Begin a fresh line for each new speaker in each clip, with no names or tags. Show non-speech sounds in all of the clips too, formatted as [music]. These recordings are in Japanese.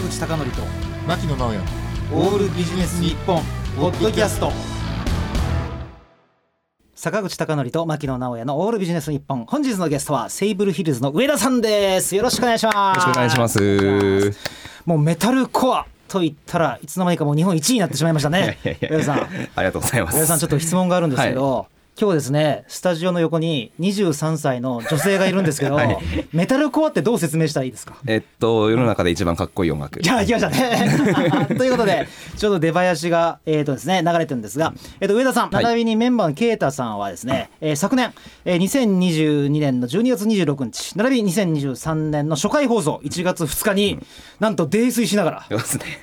坂口孝則と
牧野直哉。
オールビジネス日本ポッドキャスト。坂口孝則と牧野直哉のオールビジネス日本。本日のゲストはセイブルヒルズの上田さんです。よろしくお願いします。
よろしくお願いします。
もうメタルコアと言ったらいつの間にかもう日本一位になってしまいましたね。上田さん。
ありがとうございます。
上田さんちょっと質問があるんですけど、今日ですねスタジオの横に23歳の女性がいるんですけど、[laughs]
はい
メタルコアってどう説明したらいいですか？
えっと世の中で一番かっこいい音楽。
じゃあ来ましたね。[laughs] ということでちょうど出囃子が、えーとですね、流れてるんですが、えー、と上田さん、
はい
並びにメンバーの啓太さんはですね、えー昨年、えー、2022年の12月26日並びに2023年の初回放送1月2日に、なんと泥酔しながら。
ね。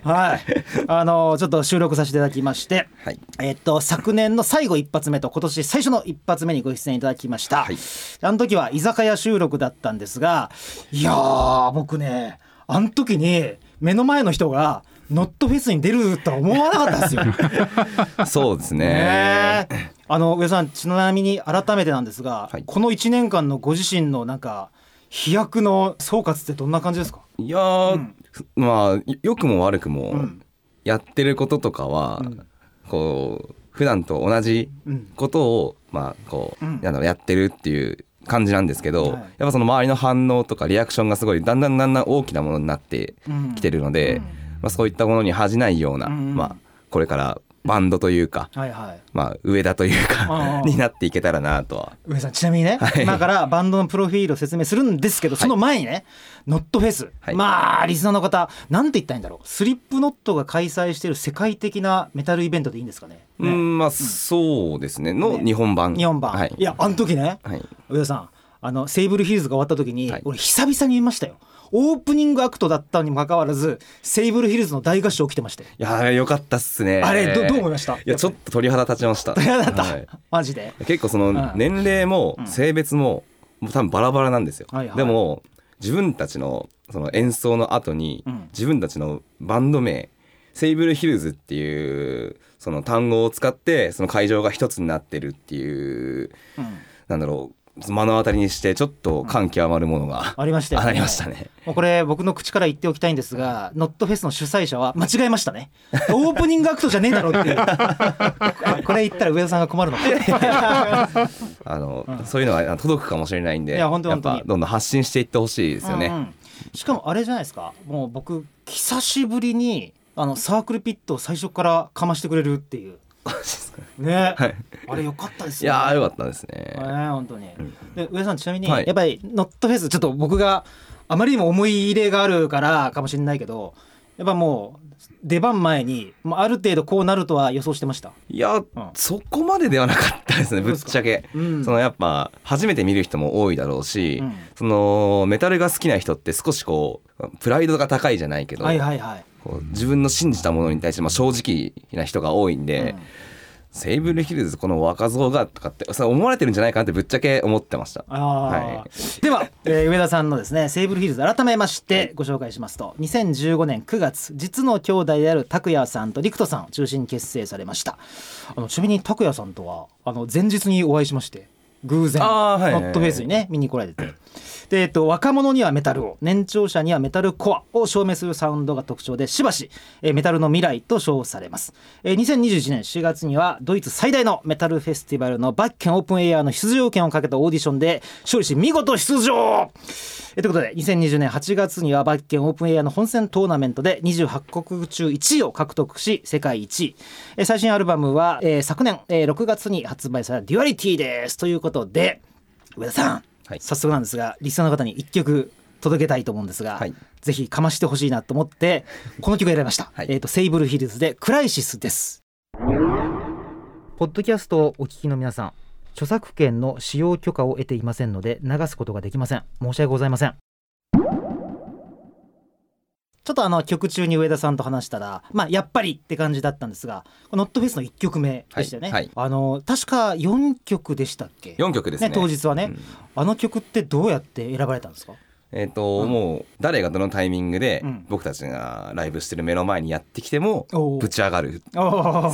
はい、あのちょっと収録させていただきまして、
はい
えっと昨年の最後一発目と今年最初の一発目にご出演いただきました、
はい。
あの時は居酒屋収録だったんですがいやー僕ねあの時に目の前の人がノットフェスに出るとは思わなかったんですよ。[laughs]
そうですね。
あの上田さんちなみに改めてなんですが、
はい。
この1年間のご自身のなんか飛躍の総括ってどんな感じですか、
いやー、
うん。
まあ良くも悪くも、
うん。
やってることとかは、
うん。
こう普段と同じ
うん
ことをまあこう、
うん。
なんだろうやってるっていう感じなんですけど、
はい。
やっぱその周りの反応とかリアクションがすごいだんだんだんだん大きなものになって
うん
きてるので、
うん。
まあ、そういったものに恥じないような、
うん。
まあ、これからバンドというか、
はいはい。
まあ、上田というかになっていけたらなとは。
上さんちなみにね、
はい。
今からバンドのプロフィールを説明するんですけど、その前にねノットフェス、
はい。
まあリスナーの方なんて言ったらいいんだろう。スリップノットが開催している世界的なメタルイベントでいいんですかね？ね。
うんまあそうですね。の
ね。
日本版。
日本版、
はい。
い、やあの時ね
はい。
上田さんあのセイブルヒルズが終わった時に、
はい。
俺久々に見ましたよオープニングアクトだったにもかかわらずセイブルヒルズの大合唱起きてまして、
いやーよかったっすね。
あれどどう思いました？
いやちょっと鳥肌立ちました。
嫌だった、
はい。
マジで？
結構そ
うん。
の年齢も
うん。
性別ももう多分バラバラなんですよ、
はいはい。
でも自分たちのその演奏の後に
うん。
自分たちのバンド名セイブルヒルズっていうその単語を使ってその会場が一つになってるっていう
うん。
なんだろう目の当たりにしてちょっと感極まるものが
ありましたよね。
ありましたね。
もうこれ僕の口から言っておきたいんですがノットフェスの主催者は間違えましたね。オープニングアクトじゃねえだろっていう。あ [laughs] これ言ったら上田さんが困るのか。[laughs]
あの、
うん
そういうのが届くかもしれないんで
いや本当本当
どんどん発信していってほしいですよね。
うんうん。しかもあれじゃないですか。もう僕久しぶりにあのサークルピットを最初からかましてくれるっていうね、
はい。
あれ良かったですね。
やーよかったですね。
ね本当に、で上田さんちなみに、
はい。
やっぱりノットフェスちょっと僕があまりにも思い入れがあるからかもしれないけどやっぱもう出番前にある程度こうなるとは予想してました？
いや、そこまでではなかったですねぶっちゃけ。
うん。
そのやっぱ初めて見る人も多いだろうし、
うん。
そのメタルが好きな人って少しこうプライドが高いじゃないけど、
はいはいはい
こう自分の信じたものに対してまあ正直な人が多いんで、
うん。
セイブルヒルズこの若造がとかって思われてるんじゃないかなってぶっちゃけ思ってました。は
では、えー上田さんのですねセーブルヒルズ改めましてご紹介しますと2015年9月実の兄弟である拓也さんと陸斗さんを中心に結成されました。あのちなみに拓也さんとはあの前日にお会いしまして偶然
はい。
ノットフェスにね見に来られてて。でえっと、若者にはメタルを年長者にはメタルコアを証明するサウンドが特徴でしばし、えーメタルの未来と称されます、えー2021年4月にはドイツ最大のメタルフェスティバルの Wacken Open Air の出場権をかけたオーディションで勝利し見事出場。えーということで2020年8月には Wacken Open Air の本戦トーナメントで28国中1位を獲得し世界1位。えー最新アルバムは、えー昨年、えー6月に発売された「DUALITY」です。ということで上田さん
はい。
早速なんですがリスナーの方に1曲届けたいと思うんですが、
はい。
ぜひかましてほしいなと思って [laughs] この曲選びました、
はい。
えーとセイブルヒルズでクライシスです。ポッドキャストをお聞きの皆さん著作権の使用許可を得ていませんので流すことができません。申し訳ございませんちょっとあの曲中に上田さんと話したら、まあ、やっぱりって感じだったんですがノットフェスの1曲目でしたよね、
はい。はい。
あの確か4曲でしたっけ
？4曲ですね
当日はね、
うん。
あの曲ってどうやって選ばれたんですか？
えっ、と、もう誰がどのタイミングで
うん。
僕たちがライブしてる目の前にやってきてもぶち上がる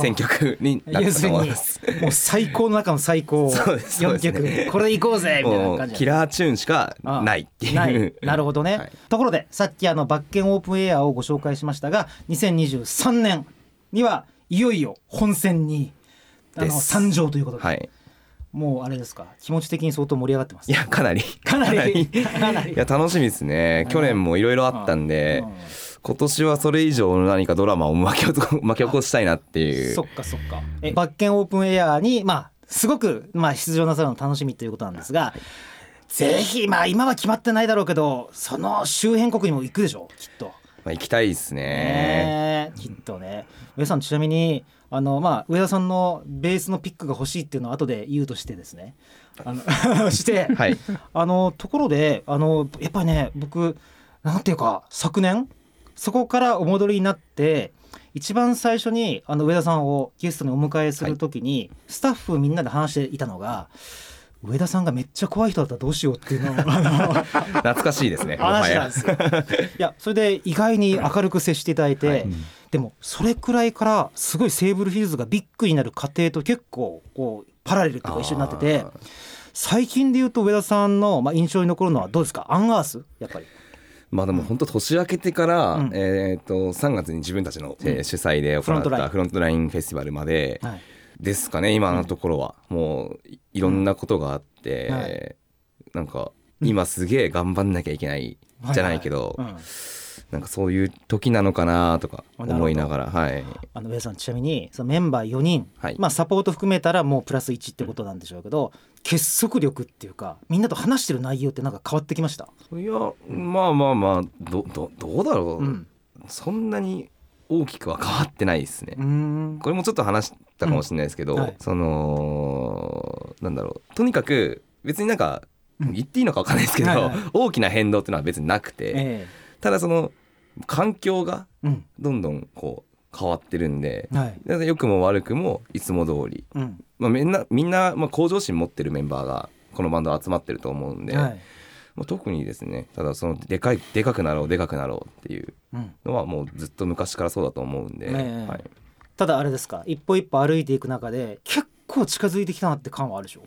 選曲になったと
要するに
思います。
もう最高の中の最高。
そうですそう
4
ですね。
曲。これでいこうぜみたい
も
な感じ
うキラーチューンしかないっていう。
なるほどね、
はい。
ところでさっきあのバッケンオープンエアをご紹介しましたが2023年にはいよいよ本戦にあの参上ということで、
はい。
もうあれですか？気持ち的に相当盛り上がってます？
いやかなり。
かなり。
か
かなり。
いや楽しみですね。去年もいろいろあったんで
うん、
今年はそれ以上の何かドラマを巻き起こ [laughs] 巻き起こしたいなっていう。
そっかそっか。えバッケンオープンエアにまあすごくまあ出場なさるの楽しみということなんですが、ぜひまあ今は決まってないだろうけどその周辺国にも行くでしょ？きっと。
まあ行きたいですね。
きっとね上田さんちなみにあのまあ上田さんのベースのピックが欲しいっていうのは後で言うとしてですねあの [laughs] して、
はい。
あのところであのやっぱりね僕なんていうか昨年そこからお戻りになって一番最初にあの上田さんをゲストにお迎えする時に、スタッフみんなで話していたのが上田さんがめっちゃ怖い人だったらどうしようっていうのを [laughs]
懐かしいですね。
話なんですよ。いやそれで意外に明るく接していただいて、
はい。
でもそれくらいからすごいセーブルヒルズがビッグになる過程と結構こうパラレルっていうか一緒になってて最近で言うと上田さんのまあ印象に残るのはどうですか？アンアース？やっぱり。
まあでも本当年明けてから、
うん。
えっ、と3月に自分たちの、えー主催で行
フロントライン。
ったフロントラインフェスティバルまで
はい
ですかね今のところは、もういいろんなことがあって、
うんはい。
なんか今すげえ頑張んなきゃいけないじゃないけど、
はいはい。うん。
なんかそういう時なのかなとか思いながらはい。
あの上田さんちなみにそのメンバー4人、
はい。
まあ、サポート含めたらもうプラス1ってことなんでしょうけど結束力っていうかみんなと話してる内容ってなんか変わってきました、
いやまあまあまあどどどうだろう、
うん、
そんなに大きくは変わってないですね。
うー。ん。
これもちょっと話したかもしれないですけど、
うん。はい。
そのなんだろう。とにかく別になんか
うん。
言っていいのか分かんないですけど、
はいはい。
大きな変動っていうのは別になくて、
え
ただその環境がどんどんこう変わってるんで
はい。
だから良くも悪くもいつも通り、
うん。
まあ、みんなみんな、まあ、向上心持ってるメンバーがこのバンド集まってると思うんで、
はい
まあ、特にですねただそのでかいでかくなろうでかくなろうっていう
うん、
のはもうずっと昔からそうだと思うんで、
ねえ。
はい、
ただあれですか一歩一歩歩いていく中で結構近づいてきたなって感はあるでしょ？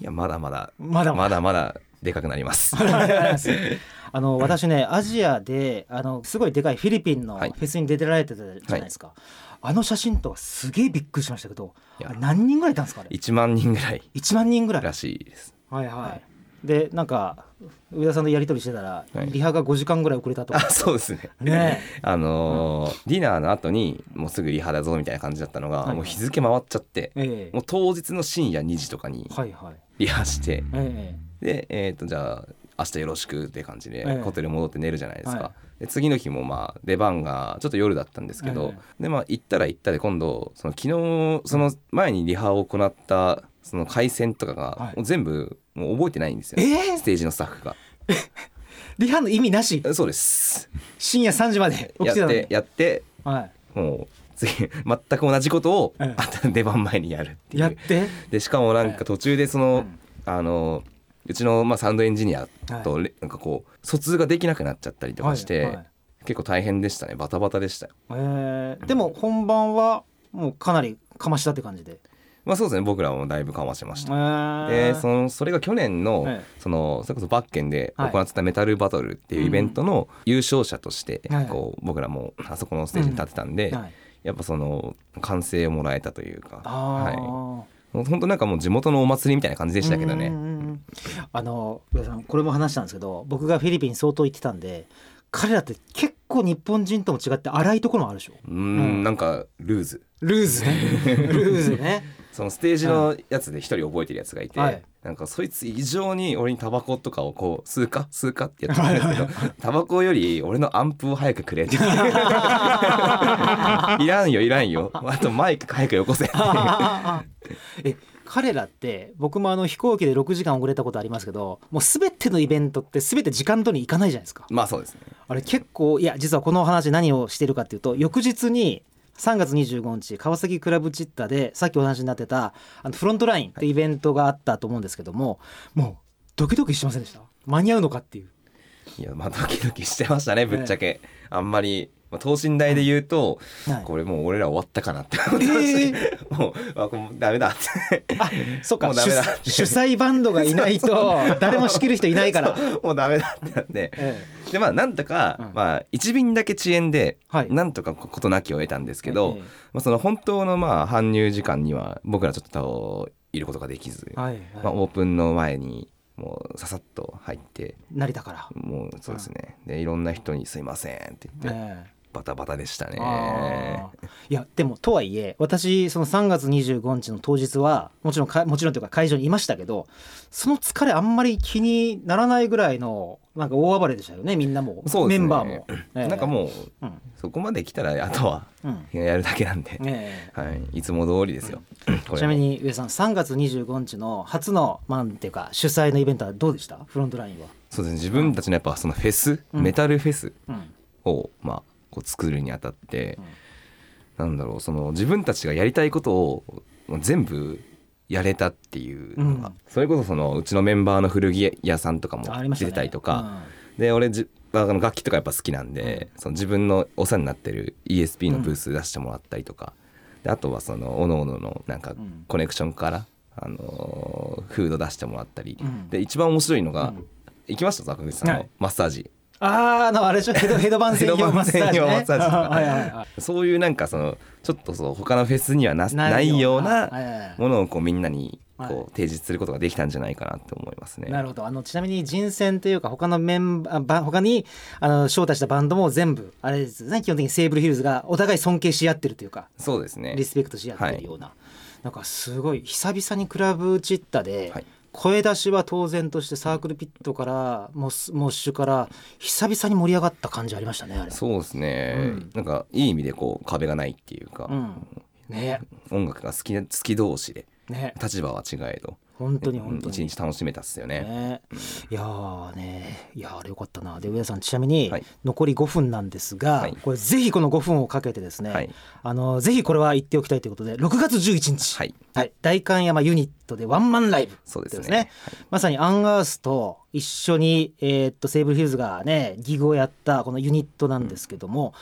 いやまだまだ
まだ
まだ。まだでかくなります。[laughs] [laughs]
あの私ねアジアであのすごいでかいフィリピンのフ
はい。
ェスに出てられてたじゃないですか、あの写真とかすげえびっくりしましたけど何人ぐらいいたんですかね
？1万人ぐらい。
1万人ぐらい。
らしいです。
はい。はいでなんか上田さんとやり取りしてたら、
はい。
リハが5時間ぐらい遅れたと
あ
か
そうですね。
ね。[laughs]
あのーディナーの後にもうすぐリハだぞみたいな感じだったのが、
はいはい。
もう日付回っちゃって、
ええ。
もう当日の深夜2時とかに
はいはい。
リハして、
え
でえっ、とじゃあ明日よろしくって感じで
ええ。
ホテル戻って寝るじゃないですか、
は
で次の日もまあ出番がちょっと夜だったんですけど、
え
でまあ行ったら行ったで今度その昨日その前にリハを行ったその回線とかが
はい。
もう全部もう覚えてないんですよ、
ええ
ステージのスタッフが。[laughs]
リハの意味なし？
そうです。
深夜3時まで
やってやって
は
もう次全く同じことを、
ええ
あと出番前にやるって
い、
いう。
やって？
でしかもなんか途中でその、
うん。
あのうちのまあサウンドエンジニアとれなんかこう疎通ができなくなっちゃったりとかして、
はいはい。
結構大変でしたね。バタバタでしたよ。
えーでも本番はもうかなりかましたって感じで、
まあそうですね僕らもだいぶ緩和しまし
え
た、
ー。
でそのそれが去年の,、
ええ。
そのそれこそバッケンで
はい。
行ってたメタルバトルっていうイベントの優勝者として、
はい
こう僕らもあそこのステージに立ってたんで、
はい、
やっぱその歓声をもらえたというか、
あ
はい、
ー
本当なんかもう地元のお祭りみたいな感じでしたけどね。
うんうんうん。あの上田さんこれも話したんですけど僕がフィリピン相当行ってたんで彼らって結構日本人とも違って荒いところもあるでしょ。
うーん。なんかルーズ。
ルーズね。[laughs] ルーズね。
そのステージのやつで一人覚えてるやつがいて、
はい。
なんかそいつ異常に俺にタバコとかをこう吸うか吸うかってやってるんですけどタバコより俺のアンプを早くくれって。[laughs] いらんよいらんよ。あとマイク早くよこせって [laughs]
え彼らって僕もあの飛行機で6時間遅れたことありますけどもう全てのイベントって全て時間通りに行かないじゃないですか。
まあそうですね。
あれ結構いや実はこの話何をしてるかっていうと翌日に3月25日川崎クラブチッタでさっきお話になってたあのフロントラインってイベントがあったと思うんですけども、もうドキドキしてませんでした？間に合うのかっていう。
いやまあドキドキしてましたねぶっちゃけ、あんまり、まあ、等身大で言うと、
はい。
これもう俺ら終わったかなって思ってました、もうあダメだって。
あそっか。
もうダメだ
主主催バンドがいないと誰も仕切る人いないから。
もうダメだってなって。
え
でまあなんとか、
うん。
まあ1便だけ遅延で、
はい。
なんとか事なきを得たんですけど、
ええ
まあ、その本当のまあ搬入時間には僕らちょっといることができず、
えはい。
まあ、
はい
オープンの前にもうささっと入って
成田から。
もうそうですね、でいろんな人に「すいません」って言って、
ええ
バタバタでしたね。
いやでもとはいえ私その3月25日の当日はもちろんかもちろんというか会場にいましたけどその疲れあんまり気にならないぐらいのなんか大暴れでしたよねみんなも、
ね。
メンバーも、ええ。
なんかもう
うん。
そこまで来たらあとは
うん。
やるだけなんで、
ええ。
はい、いつも通りですよ、これ
ちなみに上さん3月25日の初のまあなんていうか主催のイベントはどうでした？フロントラインは、
そうですね。自分たちのやっぱそのフェス、
うん。
メタルフェス
うん。
をまあこう作るにあたって、なんだろうその自分たちがやりたいことを全部やれたっていうのが、
うん。
それこそそのうちのメンバーの古着屋さんとかも出てたりとか、で俺じあの楽器とかやっぱ好きなんで、その自分のお世話になってる ESP のブース出してもらったりとか、であとはそのおのおののなんか
ん。
コネクションから、あのーフード出してもらったり、
うん。
で一番面白いのが、
うん。
行きました？坂口さんの
はい。
マッサージ。
あーあのあれでしょ？ヘドヘドバン専用マッサージ、ね、
サージ。とか
はいはいはい。
そういうなんかそのちょっとそう他のフェスにはな
な
ないいよう
はいはい
な
はい。
ものをこうみんなに
はい。
こう提示することができたんじゃないかなと思いますね。
なるほどあのちなみに人選というか他のメンバーば他にあの招待したバンドも全部あれですね。基本的にセーブルヒルズがお互い尊敬し合ってるというか
そうですね。
リ。スペクトし合ってるような、なんかすごい久々にクラブチッタで、
はい
声出しは当然としてサークルピットからモスモッシュから久々に盛り上がった感じありましたねあれ。
そうですね、
うん。
なんかいい意味でこう壁がないっていうか、
うん、ね。
音楽が好き好き同士で
ね。
立場は違えど。
本当に本当
一
に。
日楽しめたっすよね。
ね、いやーね。いやーあれよかったな。で上田さんちなみに
はい。
残り5分なんですが、
はい。
これぜひこの5分をかけてですね、
はい。
あのぜひこれは言っておきたいということで6月11日、
はい。
はい、代官山ユニットでワンマンライブ
そうですね。
ねまさにアンガースと一緒に、えーっと SABLE HILLS がねギグをやったこのユニットなんですけども、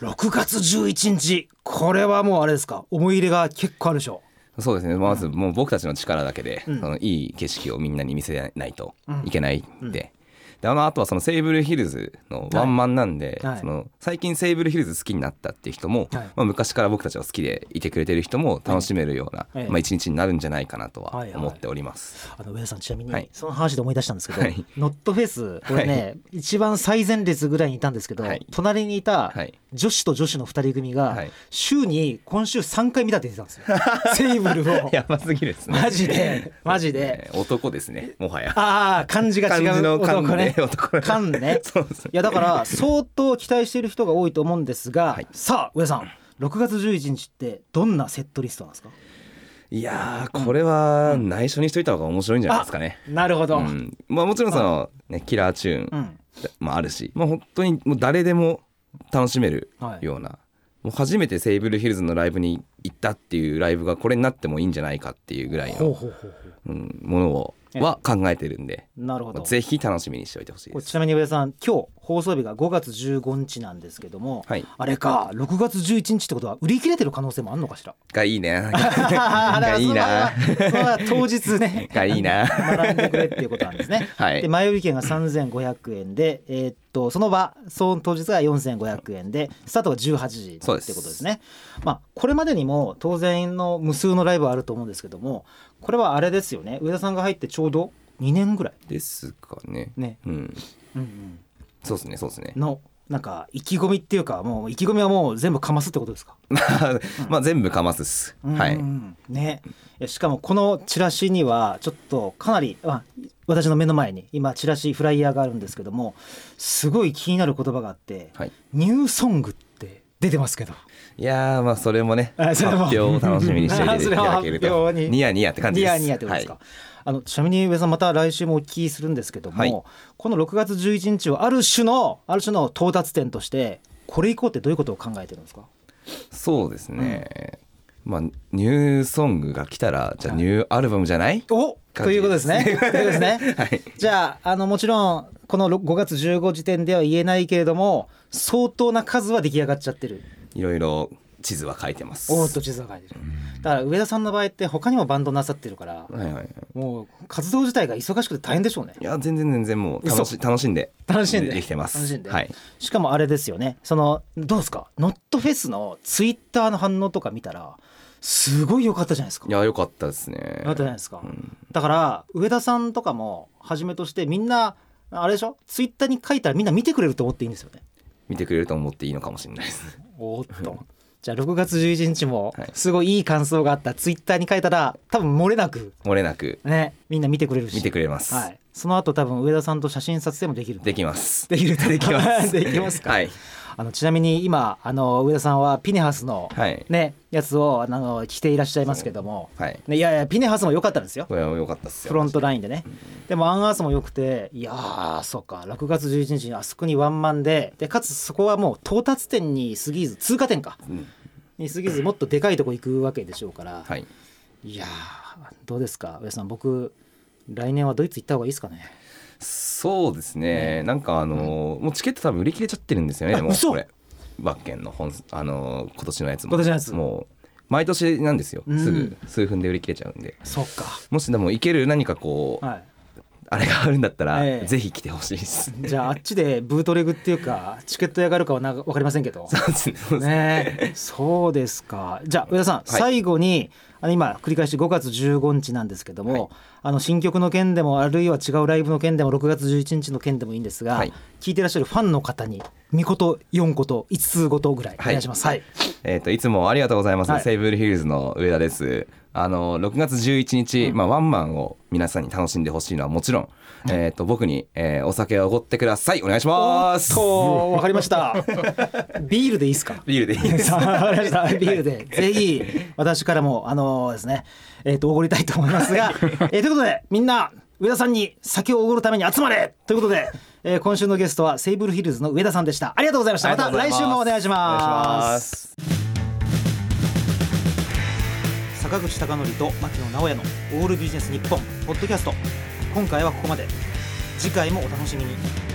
6月11日。これはもうあれですか？思い入れが結構あるでしょ
そうですね。まずもう僕たちの力だけで、
うん。
そのいい景色をみんなに見せないと
うん。
いけないんで。であのあとはその SABLE HILLS のワンマンなんで、
はい。
その最近 SABLE HILLS 好きになったっていう人も、
はい。
まあ、昔から僕たちが好きでいてくれてる人も楽しめるような、
ええ。
まあ、一日になるんじゃないかなとは
はいはい。
思っております。
あの上田さんちなみに、
はい。
その話で思い出したんですけど、
はい。
ノットフェスこれね、一番最前列ぐらいにいたんですけど、
はい。
隣にいた
はい。
女子と女子の2人組が、
はい。
週に今週3回見たって言ってたんですよ。セーブルを。
やばすぎるですね。
マジでマジで。
えー男ですねもはや。
ああ漢字が違う。
漢字の
男
漢
ね [laughs] ね。
そうですね。
いやだから相当期待している人が多いと思うんですが、
はい。
さあ上田さん6月11日ってどんなセットリストなんですか？
いやーこれは内緒にしといた方が面白いんじゃないですかね。
なるほど、
うん。まあ、もちろんその、ね、キラーチューン
うん。
もあるし、まあ、本当にもう誰でも楽しめる
はい。
ような、もう初めてセイブルヒルズのライブに行ったっていうライブがこれになってもいいんじゃないかっていうぐらいの、ものをは考えてるんで、
うなるほど
ぜひ楽しみにしておいてほしい
ちなみに上田さん今日放送日が5月15日なんですけども、
はい
あれか6月11日ってことは売り切れてる可能性もあるのかしら？
がいいね。[laughs] がいいな。
当日ね
がいいな。
並んでくれっていうことなんですね。
はい
で前売り券が3500円で、えーっとその場その当日が4500円でスタートが18時ってことですね。まあこれまでにも当然の無数のライブはあると思うんですけどもこれはあれですよね上田さんが入ってちょうど2年ぐらい、
ですかね。
ね
うん。
うんうん、
そうですね、そうですね。
のなんか意気込みっていうかもう意気込みはもう全部かますってことですか？[laughs]
まあ、まあ全部かますっす。はい
うん。うんねいやしかもこのチラシにはちょっとかなり、あ、私の目の前に今チラシフライヤーがあるんですけどもすごい気になる言葉があって、
はい。
ニューソングって出てますけど
いやーまあそれもね発表を楽しみにしていただける [laughs]
発
とニヤニヤって感じです
ニヤニヤってことですか、
はい
あのちなみに上さんまた来週もお聞きするんですけども、
はい
この6月11日をある種のある種の到達点としてこれ以降ってどういうことを考えてるんですか
そうですね、まあニューソングが来たらじゃあニューアルバムじゃない
おということですね。ということですね。
はい
じゃああのもちろんこの5月15時点では言えないけれども相当な数は出来上がっちゃってる
いろいろ地図は書いてます。
おーっと地図が書いてる。だから上田さんの場合って他にもバンドなさってるから
はいはいはい。
もう活動自体が忙しくて大変でしょうね。
いや全然全然もう楽し楽しんで。
楽しんで。
できてます。
楽しんで。
はい。
しかもあれですよね。そのどうですか？ノットフェスのツイッターの反応とか見たらすごい良かったじゃないですか。
いや良かったですね。
良かったじゃないですか、
うん。
だから上田さんとかもはじめとしてみんなあれでしょ？ツイッターに書いたらみんな見てくれると思っていいんですよね。
見てくれると思っていいのかもしれないです
おーっと。じゃあ6月11日も
はい。
すごいいい感想があった。ツイッターに書いたら多分漏れなく
漏れなく。
ねみんな見てくれるし。
見てくれます、
はい、その後多分上田さんと写真撮影もできる。
できます。
できる
できます。[laughs]
できますか、
はい
あのちなみに今あの上田さんはピネハスの
はい。
ね、やつをあの着ていらっしゃいますけども、
はい。
ね、いやいやピネハスも良かったんですよ。
良かったっすよ。
フロントラインでね。でもアンアースも良くていやーそうか。6月11日にあそこにワンマンででかつそこはもう到達点に過ぎず通過点か。
うん。
に過ぎずもっとでかいとこ行くわけでしょうから、
はい。
い、やーどうですか？上田さん僕来年はドイツ行った方がいいですかね？
そうですね。なんかあのーもうチケット多分売り切れちゃってるんですよねでも
あ嘘。
これ。バッケンの本あのー今年のやつも。
今年のやつ。
もう毎年なんですよ。
うん。
すぐ数分で売り切れちゃうんで。
そっか。
もしでも行ける何かこう
はい。
あれがあるんだったら
ええ。
ぜひ来てほしいです。
じゃああっちでブートレグっていうかチケット屋があるかはな分かりませんけど。[laughs]
そうですね。そうですね。
そうですか。じゃあ上田さん、
い。
最後にあの今繰り返し5月15日なんですけども、
はい。
あの新曲の件でもあるいは違うライブの件でも6月11日の件でもいいんですが、
はい。
聞いてらっしゃるファンの方に3こと4こと5つごとぐらいお願いします。はい、
えっ、といつもありがとうございます、
はい。
セーブルヒルズの上田です。あの6月11日、まあワンマンを皆さんに楽しんでほしいのはもちろん、えっ、と僕に、えーお酒をおごってください。お願いします。
とわかりました。[laughs] ビールでいいですか？
ビールでいいです。[laughs]
かりました。[laughs] ビールで。ぜひ私からもあのですねえっ、とおごりたいと思いますが、えーということでみんな上田さんに酒をおごるために集まれ！ということで、えー今週のゲストはセイブルヒルズの上田さんでした。ありがとうございました。また来週もお願いします。
お願いします。
坂口孝則と牧野直哉のオールビジネス日本ポッドキャスト今回はここまで。次回もお楽しみに。